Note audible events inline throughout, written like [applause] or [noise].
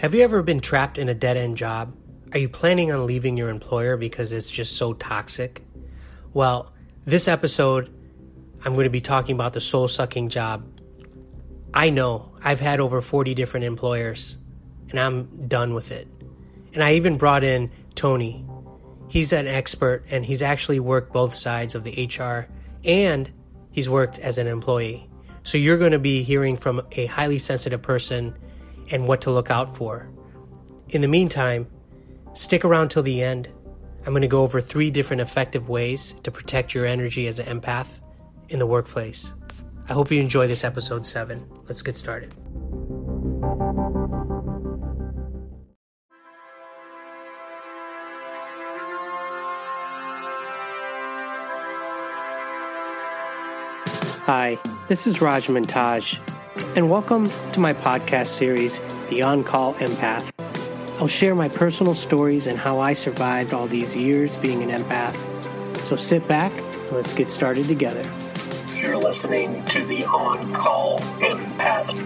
Have you ever been trapped in a dead end job? Are you planning on leaving your employer because it's just so toxic? Well, this episode, I'm going to be talking about the soul sucking job. I know I've had over 40 different employers, and I'm done with it. And I even brought in Tony. He's an expert, and he's actually worked both sides of the HR, and he's worked as an employee. So you're going to be hearing from a highly sensitive person and what to look out for. In the meantime, stick around till the end. I'm going to go over three different effective ways to protect your energy as an empath in the workplace. I hope you enjoy this episode 7. Let's get started. Hi, this is Raj Montage and welcome to my podcast series, The On Call Empath. I'll share my personal stories and how I survived all these years being an empath. So sit back and let's get started together. You're listening to The On Call Empath.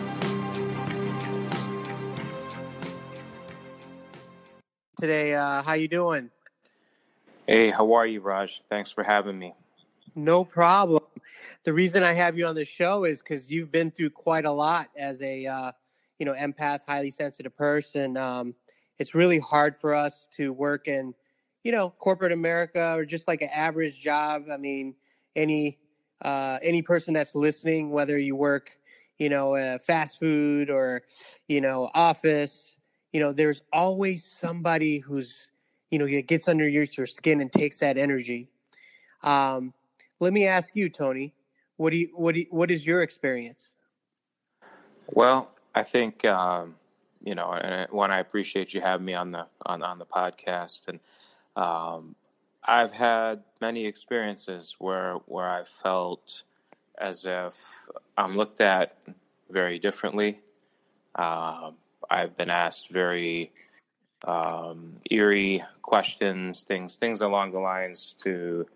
Today, uh, how you doing? Hey, how are you, Raj? Thanks for having me. No problem the reason I have you on the show is because you've been through quite a lot as a uh, you know empath, highly sensitive person. Um, it's really hard for us to work in you know corporate America or just like an average job. I mean, any uh, any person that's listening, whether you work you know uh, fast food or you know office, you know, there's always somebody who's you know gets under your, your skin and takes that energy. Um, let me ask you, Tony what do you what do you, what is your experience? Well, I think um, you know, and one I appreciate you having me on the on on the podcast, and um, I've had many experiences where where I felt as if I'm looked at very differently. Um, I've been asked very um, eerie questions, things things along the lines to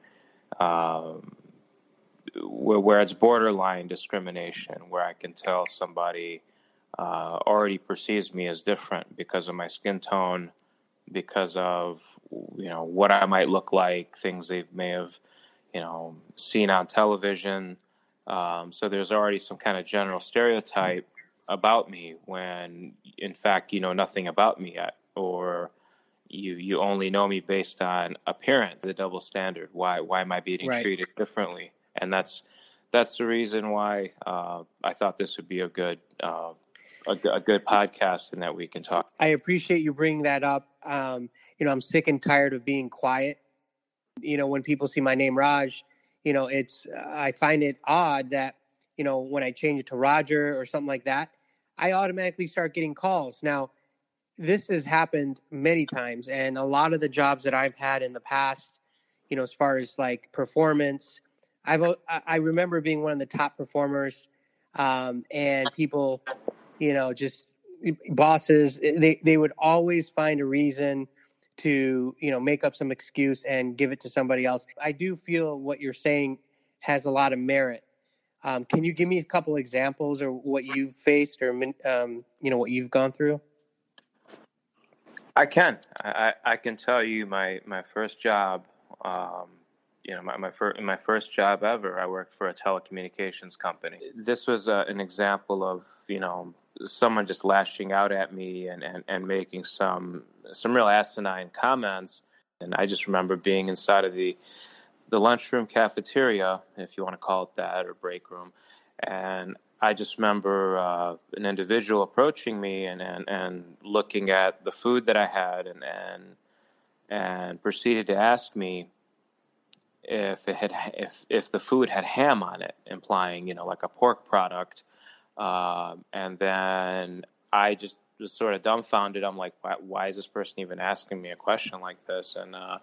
um, where, where it's borderline discrimination, where I can tell somebody uh, already perceives me as different because of my skin tone, because of you know what I might look like, things they may have you know seen on television. Um, so there's already some kind of general stereotype about me when in fact you know nothing about me yet, or you you only know me based on appearance. The double standard. Why why am I being right. treated differently? And that's that's the reason why uh, I thought this would be a good uh, a, a, good podcast and that we can talk. I appreciate you bringing that up. Um, you know, I'm sick and tired of being quiet. You know, when people see my name Raj, you know, it's I find it odd that you know when I change it to Roger or something like that, I automatically start getting calls. Now, this has happened many times, and a lot of the jobs that I've had in the past, you know, as far as like performance I've I remember being one of the top performers, um, and people, you know, just bosses. Eh, they they would always find a reason to you know make up some excuse and give it to somebody else. I do feel what you're saying has a lot of merit. Um, can you give me a couple examples or what you've faced or um, you know what you've gone through? I can. I, I can tell you my my first job. Um, you know, my my, fir- my first job ever, I worked for a telecommunications company. This was uh, an example of you know someone just lashing out at me and, and, and making some some real asinine comments. And I just remember being inside of the the lunchroom cafeteria, if you want to call it that, or break room, and I just remember uh, an individual approaching me and, and, and looking at the food that I had and and and proceeded to ask me if it had if if the food had ham on it, implying you know like a pork product, um, and then I just was sort of dumbfounded. I'm like, why, why, is this person even asking me a question like this? And uh,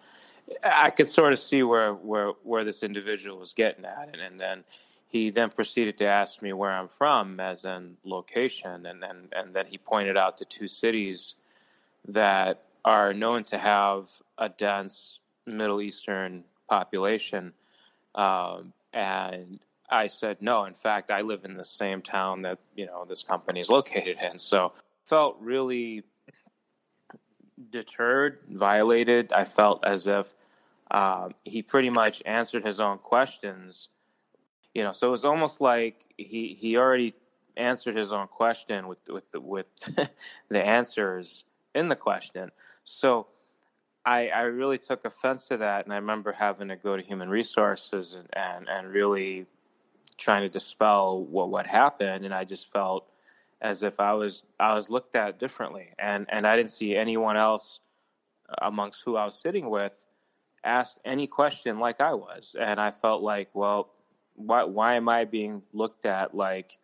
I could sort of see where where where this individual was getting at, and, and then he then proceeded to ask me where I'm from, as in location, and and and then he pointed out the two cities that are known to have a dense Middle Eastern population. Um, and I said, no, in fact, I live in the same town that, you know, this company is located in. So felt really deterred, violated. I felt as if uh, he pretty much answered his own questions. You know, so it was almost like he he already answered his own question with with the, with [laughs] the answers in the question. So I, I really took offense to that, and I remember having to go to human resources and, and, and really trying to dispel what what happened, and I just felt as if I was I was looked at differently, and and I didn't see anyone else amongst who I was sitting with asked any question like I was, and I felt like, well, why why am I being looked at like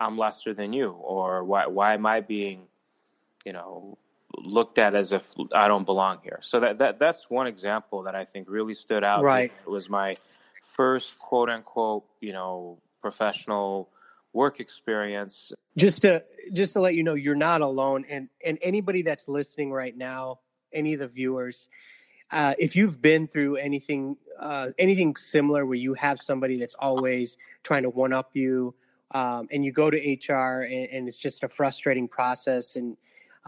I'm lesser than you, or why why am I being, you know, looked at as if I don't belong here? So that that that's one example that I think really stood out. Right, it was my first quote unquote, you know, professional work experience. Just to just to let you know, you're not alone, and and anybody that's listening right now, any of the viewers, uh, if you've been through anything uh, anything similar where you have somebody that's always trying to one up you, um, and you go to HR and, and, it's just a frustrating process, and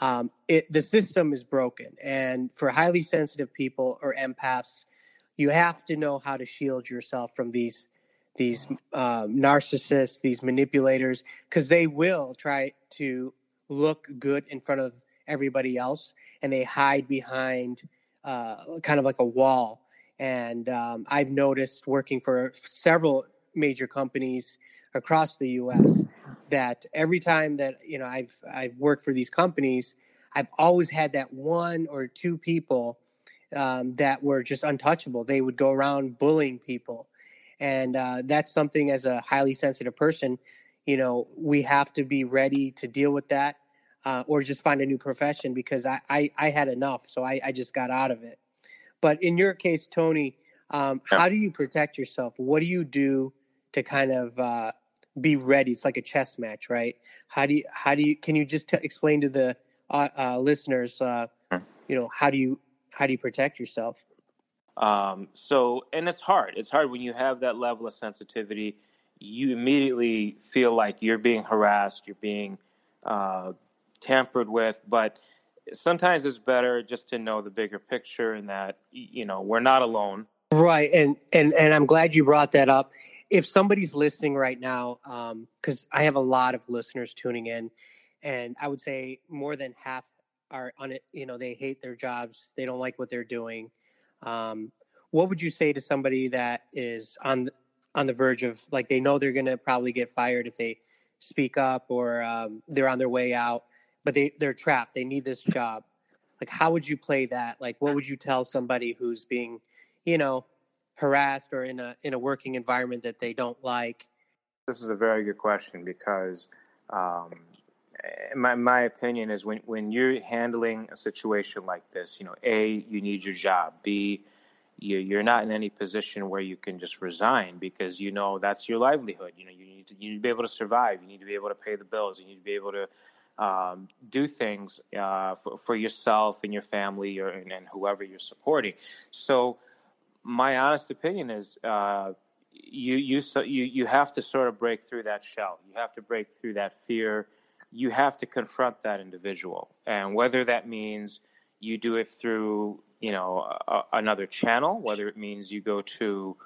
um, it, the system is broken. And for highly sensitive people or empaths, you have to know how to shield yourself from these these um, narcissists, these manipulators, because they will try to look good in front of everybody else, and they hide behind uh, kind of like a wall. And um, I've noticed working for several major companies across the U.S. that every time that you know I've I've worked for these companies, I've always had that one or two people um, that were just untouchable. They would go around bullying people, and uh, that's something as a highly sensitive person, you know, we have to be ready to deal with that uh, or just find a new profession because I, I, I had enough. So I, I, just got out of it. But in your case, Tony, um, how do you protect yourself? What do you do to kind of uh, be ready? It's like a chess match, right? How do you, how do you, can you just t- explain to the uh, uh listeners, uh, hmm. you know, how do you, how do you protect yourself? Um, so, and it's hard. It's hard when you have that level of sensitivity. You immediately feel like you're being harassed, you're being uh, tampered with, but sometimes it's better just to know the bigger picture and that you know we're not alone. Right, and and and I'm glad you brought that up. If somebody's listening right now, because um, I have a lot of listeners tuning in, and I would say more than half are on it. You know, they hate their jobs, they don't like what they're doing. Um, what would you say to somebody that is on on the verge of like they know they're going to probably get fired if they speak up or um, they're on their way out but they they're trapped. They need this job. Like, how would you play that? Like, what would you tell somebody who's being, you know, harassed or in a in a working environment that they don't like? This is a very good question because, um, my my opinion is when when you're handling a situation like this, you know, a you need your job. B you, you're not in any position where you can just resign because you know that's your livelihood. You know, you need to you need to be able to survive. You need to be able to pay the bills. You need to be able to um, do things uh, for, for, yourself and your family or, and, and, whoever you're supporting. So, my honest opinion is uh, you you you you have to sort of break through that shell. You have to break through that fear. You have to confront that individual, and whether that means you do it through you know a, another channel, whether it means you go to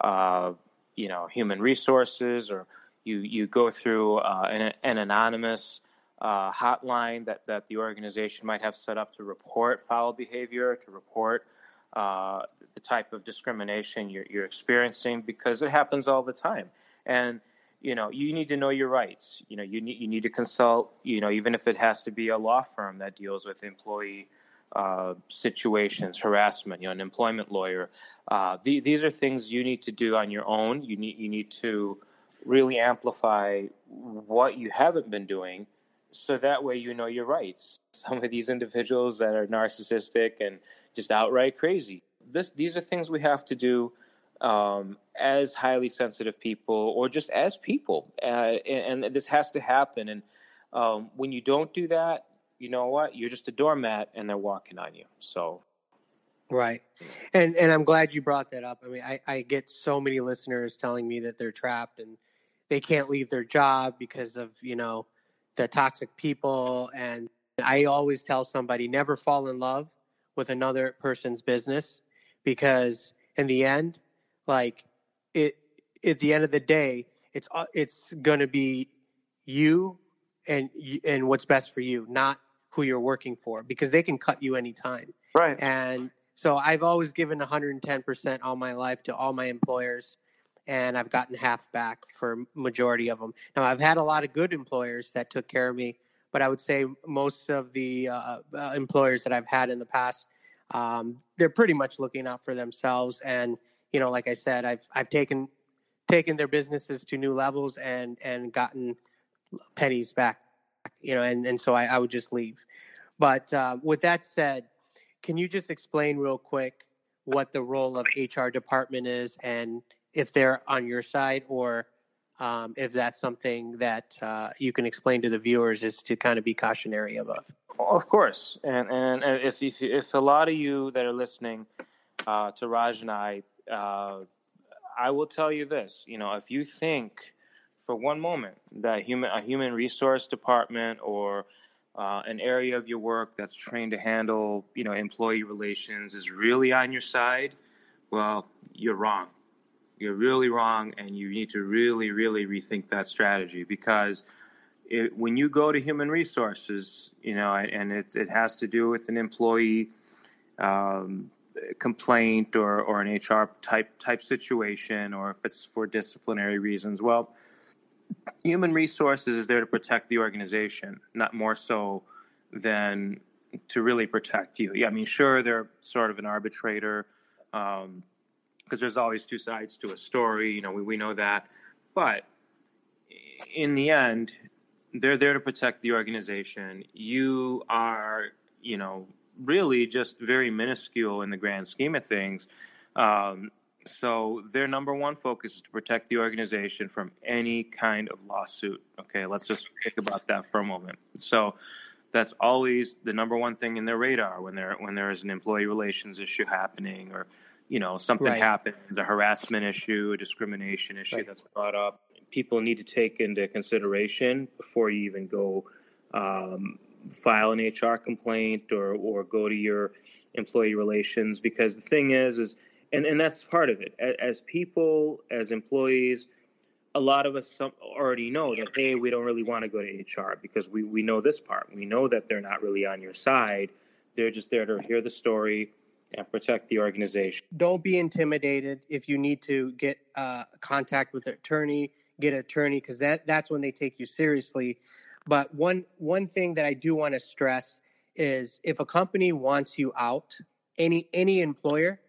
uh, you know human resources or you you go through uh, an, an anonymous uh, hotline that, that the organization might have set up to report foul behavior, to report uh, the type of discrimination you're, you're experiencing, because it happens all the time. And you know, you need to know your rights. You know, you need you need to consult. You know, even if it has to be a law firm that deals with employee uh, situations, harassment. You know, an employment lawyer. Uh, the, these are things you need to do on your own. You need you need to really amplify what you haven't been doing so that way you know your rights. Some of these individuals that are narcissistic and just outright crazy. This, these are things we have to do um, as highly sensitive people or just as people. Uh, and, and, this has to happen. And um, when you don't do that, you know what? You're just a doormat and they're walking on you. So. Right. And and I'm glad you brought that up. I mean, I, I get so many listeners telling me that they're trapped and they can't leave their job because of, you know, the toxic people and I always tell somebody never fall in love with another person's business because in the end, like it, at the end of the day, it's uh, it's going to be you and and what's best for you, not who you're working for, because they can cut you anytime. Right. And so I've always given 110% all my life to all my employers, and I've gotten half back for majority of them. Now I've had a lot of good employers that took care of me, but I would say most of the uh, uh, employers that I've had in the past, um, they're pretty much looking out for themselves. And you know, like I said, I've I've taken taken their businesses to new levels and and gotten pennies back. You know, and and so I, I would just leave. But uh, with that said, can you just explain real quick what the role of HR department is and if they're on your side or um, if that's something that uh, you can explain to the viewers is to kind of be cautionary about. Of course, and and if if, if a lot of you that are listening uh, to Raj and I, uh, I will tell you this: you know, if you think for one moment that human a human resource department or uh, an area of your work that's trained to handle you know employee relations is really on your side, well, you're wrong you're really wrong and you need to really really rethink that strategy because it, when you go to human resources you know and it, it has to do with an employee um, complaint or, or an hr type type situation or if it's for disciplinary reasons well human resources is there to protect the organization not more so than to really protect you. Yeah i mean sure they're sort of an arbitrator um, because there's always two sides to a story. You know, we, we know that. But in the end, they're there to protect the organization. You are, you know, really just very minuscule in the grand scheme of things. Um, so their number one focus is to protect the organization from any kind of lawsuit. Okay, let's just think about that for a moment. So that's always the number one thing in their radar when there when there is an employee relations issue happening or you know something right. happens a harassment issue a discrimination issue right. that's brought up people need to take into consideration before you even go um, file an hr complaint or or go to your employee relations because the thing is is and, and that's part of it as people as employees a lot of us already know that hey we don't really want to go to hr because we, we know this part we know that they're not really on your side they're just there to hear the story and protect the organization. Don't be intimidated if you need to get uh, contact with an attorney, get an attorney because that that's when they take you seriously. But one one thing that I do want to stress is if a company wants you out, any any employer,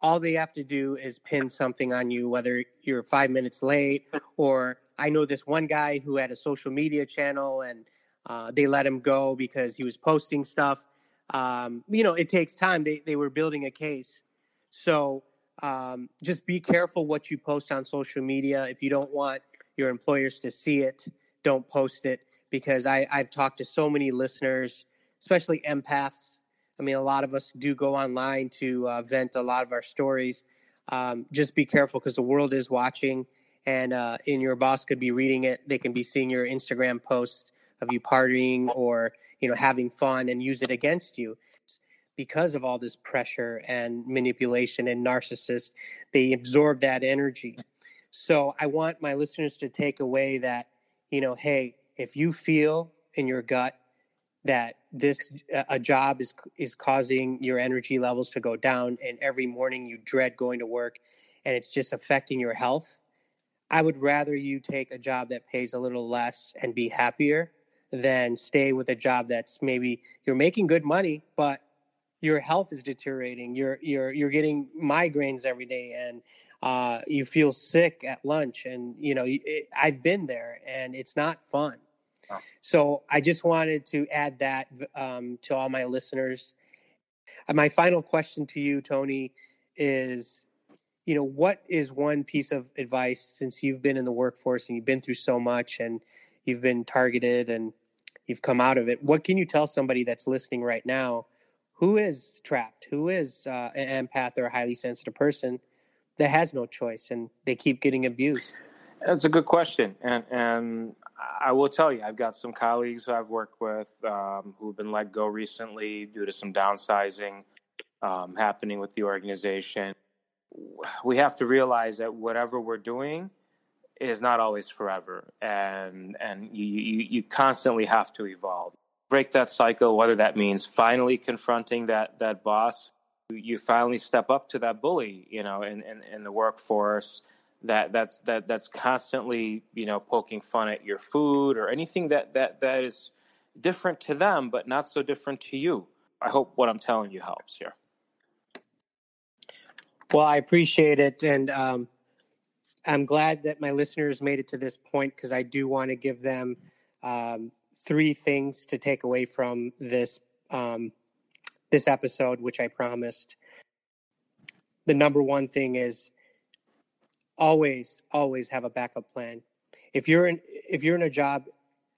all they have to do is pin something on you, whether you're five minutes late or I know this one guy who had a social media channel and uh, they let him go because he was posting stuff um, you know, it takes time. They they were building a case, so um, just be careful what you post on social media. If you don't want your employers to see it, don't post it because I I've talked to so many listeners, especially empaths. I mean, a lot of us do go online to uh, vent a lot of our stories. Um, just be careful because the world is watching, and uh, and your boss could be reading it. They can be seeing your Instagram posts of you partying or you know having fun and use it against you. Because of all this pressure and manipulation and narcissists they absorb that energy. So i want my listeners to take away that you know hey if you feel in your gut that this uh, a job is is causing your energy levels to go down and every morning you dread going to work and it's just affecting your health i would rather you take a job that pays a little less and be happier than stay with a job that's maybe you're making good money, but your health is deteriorating. You're you're you're getting migraines every day, and uh, you feel sick at lunch. And you know, it, I've been there, and it's not fun. Oh. So I just wanted to add that um, to all my listeners. My final question to you, Tony, is you know what is one piece of advice since you've been in the workforce and you've been through so much and you've been targeted and you've come out of it. What can you tell somebody that's listening right now who is trapped, who is uh, an empath or a highly sensitive person that has no choice and they keep getting abused? That's a good question, and and I will tell you, I've got some colleagues I've worked with um, who've been let go recently due to some downsizing um, happening with the organization. We have to realize that whatever we're doing is not always forever, and and you, you, you constantly have to evolve. Break that cycle, whether that means finally confronting that that boss, you finally step up to that bully, you know, in, in, in the workforce that that's that that's constantly you know poking fun at your food or anything that that that is different to them but not so different to you i hope what i'm telling you helps here well i appreciate it and um, i'm glad that my listeners made it to this point because i do want to give them um, three things to take away from this um, this episode which i promised. The number one thing is always always have a backup plan. If you're in if you're in a job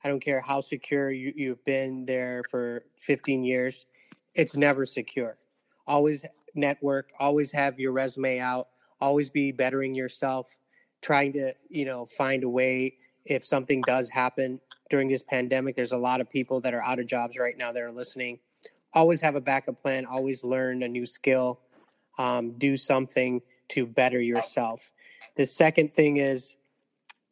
i don't care how secure you, you've been there for 15 years it's never secure. Always network always have your resume out always be bettering yourself trying to you know find a way if something does happen during this pandemic there's a lot of people that are out of jobs right now that are listening always have a backup plan always learn a new skill um, do something to better yourself the second thing is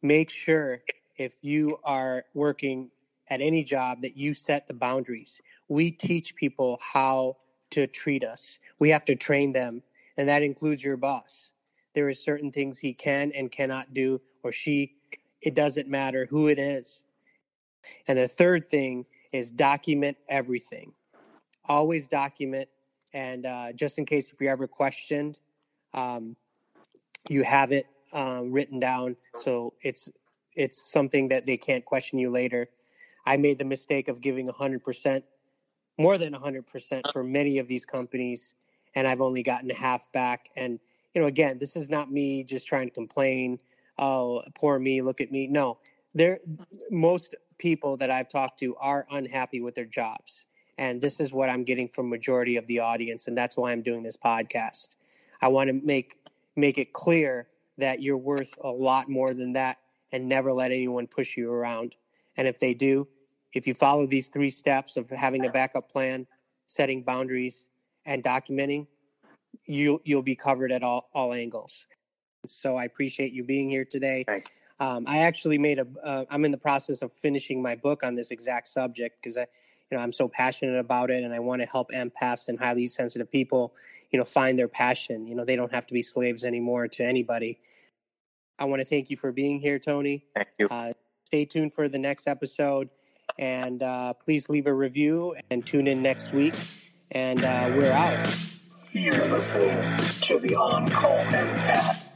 make sure if you are working at any job that you set the boundaries. We teach people how to treat us. We have to train them, and that includes your boss. There are certain things he can and cannot do, or she. It doesn't matter who it is. And the third thing is document everything. Always document, and uh, just in case if you're ever questioned, um, you have it um, written down, so it's it's something that they can't question you later. I made the mistake of giving 100%, more than 100% for many of these companies, and I've only gotten half back. And, you know, again, this is not me just trying to complain, oh, poor me, look at me. No, there, mm. most people that I've talked to are unhappy with their jobs. And this is what I'm getting from majority of the audience. And that's why I'm doing this podcast. I want to make, make it clear that you're worth a lot more than that and never let anyone push you around. And if they do, if you follow these three steps of having a backup plan, setting boundaries, and documenting, you you'll be covered at all all angles. So I appreciate you being here today. Um, I actually made a. uh, in the process of finishing my book on this exact subject because I, you know, I'm so passionate about it, and I want to help empaths and highly sensitive people you know find their passion you know they don't have to be slaves anymore to anybody i want to thank you for being here tony thank you uh, stay tuned for the next episode and uh, please leave a review and tune in next week and uh, we're out you're listening to the on-call empath